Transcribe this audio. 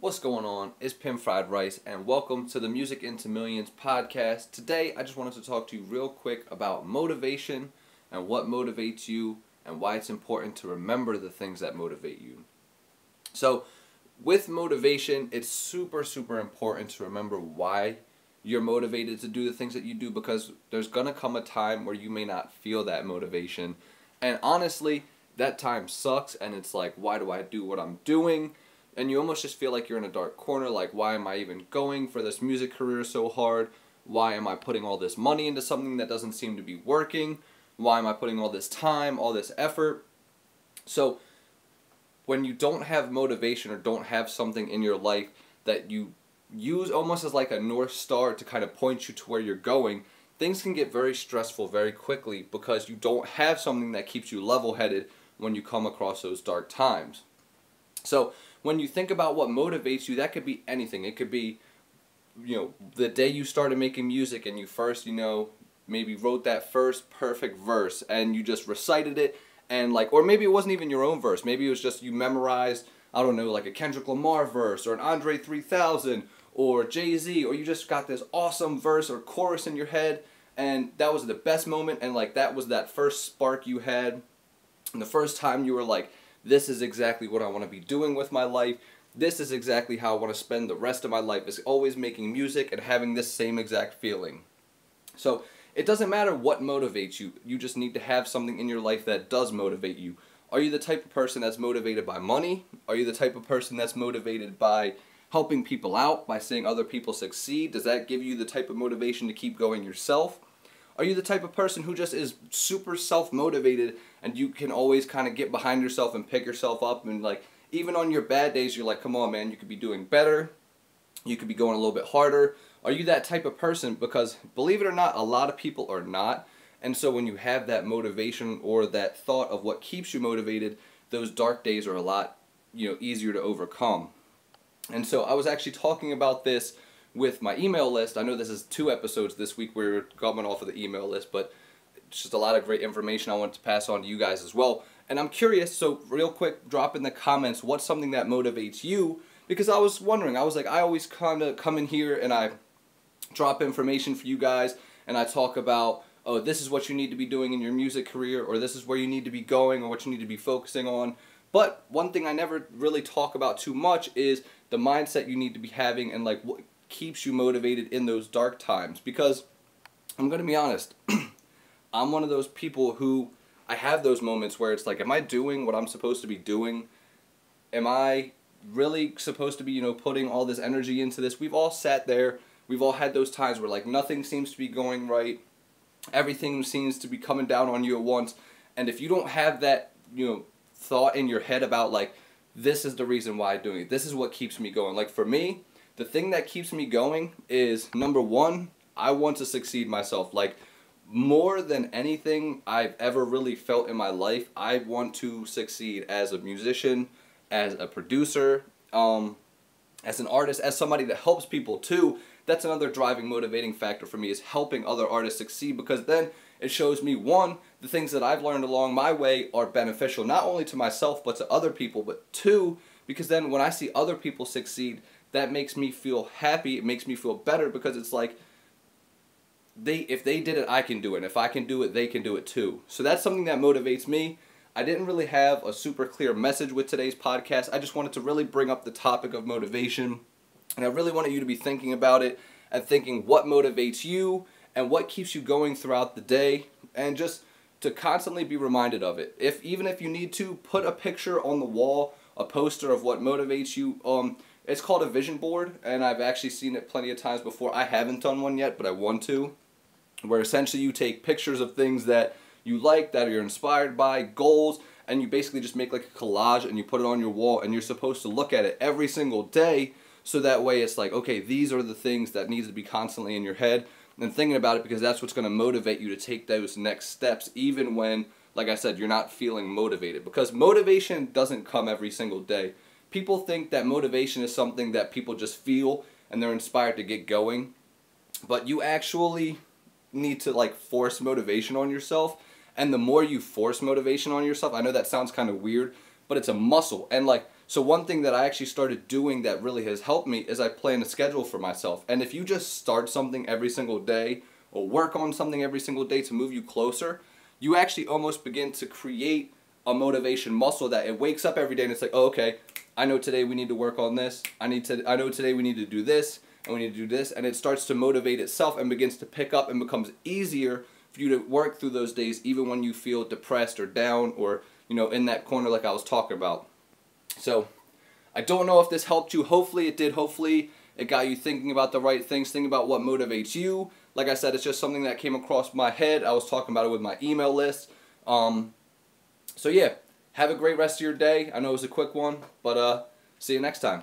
What's going on? It's Pim Fried Rice, and welcome to the Music into Millions podcast. Today, I just wanted to talk to you real quick about motivation and what motivates you and why it's important to remember the things that motivate you. So, with motivation, it's super, super important to remember why you're motivated to do the things that you do because there's gonna come a time where you may not feel that motivation. And honestly, that time sucks, and it's like, why do I do what I'm doing? And you almost just feel like you're in a dark corner like why am i even going for this music career so hard? Why am i putting all this money into something that doesn't seem to be working? Why am i putting all this time all this effort? So when you don't have motivation or don't have something in your life that you use almost as like a north star to kind of point you to where you're going things can get very stressful very quickly because you don't have something that keeps you level headed when you come across those dark times. So when you think about what motivates you, that could be anything. It could be, you know, the day you started making music and you first, you know, maybe wrote that first perfect verse and you just recited it and like, or maybe it wasn't even your own verse. Maybe it was just you memorized, I don't know, like a Kendrick Lamar verse or an Andre 3000 or Jay Z, or you just got this awesome verse or chorus in your head and that was the best moment and like that was that first spark you had and the first time you were like this is exactly what I want to be doing with my life. This is exactly how I want to spend the rest of my life is always making music and having this same exact feeling. So it doesn't matter what motivates you. You just need to have something in your life that does motivate you. Are you the type of person that's motivated by money? Are you the type of person that's motivated by helping people out, by seeing other people succeed? Does that give you the type of motivation to keep going yourself? Are you the type of person who just is super self motivated and you can always kind of get behind yourself and pick yourself up and like even on your bad days you're like, come on man, you could be doing better. You could be going a little bit harder. Are you that type of person? Because believe it or not, a lot of people are not. And so when you have that motivation or that thought of what keeps you motivated, those dark days are a lot, you know, easier to overcome. And so I was actually talking about this with my email list. I know this is two episodes this week we're coming off of the email list, but it's just a lot of great information I want to pass on to you guys as well. And I'm curious, so real quick, drop in the comments what's something that motivates you because I was wondering, I was like, I always kind of come in here and I drop information for you guys and I talk about, oh, this is what you need to be doing in your music career or this is where you need to be going or what you need to be focusing on. But one thing I never really talk about too much is the mindset you need to be having and like what keeps you motivated in those dark times because I'm going to be honest, I'm one of those people who I have those moments where it's like am I doing what I'm supposed to be doing? Am I really supposed to be, you know, putting all this energy into this? We've all sat there, we've all had those times where like nothing seems to be going right. Everything seems to be coming down on you at once. And if you don't have that, you know, thought in your head about like this is the reason why I'm doing it. This is what keeps me going. Like for me, the thing that keeps me going is number one, I want to succeed myself. Like more than anything I've ever really felt in my life, I want to succeed as a musician, as a producer, um, as an artist, as somebody that helps people too. That's another driving motivating factor for me is helping other artists succeed because then it shows me one, the things that I've learned along my way are beneficial not only to myself but to other people, but two, because then when I see other people succeed, that makes me feel happy. It makes me feel better because it's like they if they did it, I can do it. And if I can do it, they can do it too. So that's something that motivates me. I didn't really have a super clear message with today's podcast. I just wanted to really bring up the topic of motivation. And I really wanted you to be thinking about it and thinking what motivates you and what keeps you going throughout the day and just to constantly be reminded of it. If even if you need to put a picture on the wall, a poster of what motivates you, um it's called a vision board, and I've actually seen it plenty of times before. I haven't done one yet, but I want to. Where essentially you take pictures of things that you like, that you're inspired by, goals, and you basically just make like a collage and you put it on your wall, and you're supposed to look at it every single day. So that way it's like, okay, these are the things that needs to be constantly in your head and thinking about it because that's what's going to motivate you to take those next steps even when like I said you're not feeling motivated because motivation doesn't come every single day people think that motivation is something that people just feel and they're inspired to get going. But you actually need to like force motivation on yourself. And the more you force motivation on yourself, I know that sounds kind of weird, but it's a muscle. And like So one thing that I actually started doing that really has helped me is I plan a schedule for myself. And if you just start something every single day or work on something every single day to move you closer, you actually almost begin to create a motivation muscle that it wakes up every day and it's like, oh, okay, I know today we need to work on this. I need to I know today we need to do this and we need to do this and it starts to motivate itself and begins to pick up and becomes easier for you to work through those days even when you feel depressed or down or you know in that corner like I was talking about. So I don't know if this helped you. Hopefully it did. Hopefully it got you thinking about the right things, thinking about what motivates you. Like I said, it's just something that came across my head. I was talking about it with my email list. Um, so yeah, have a great rest of your day. I know it was a quick one, but uh, see you next time.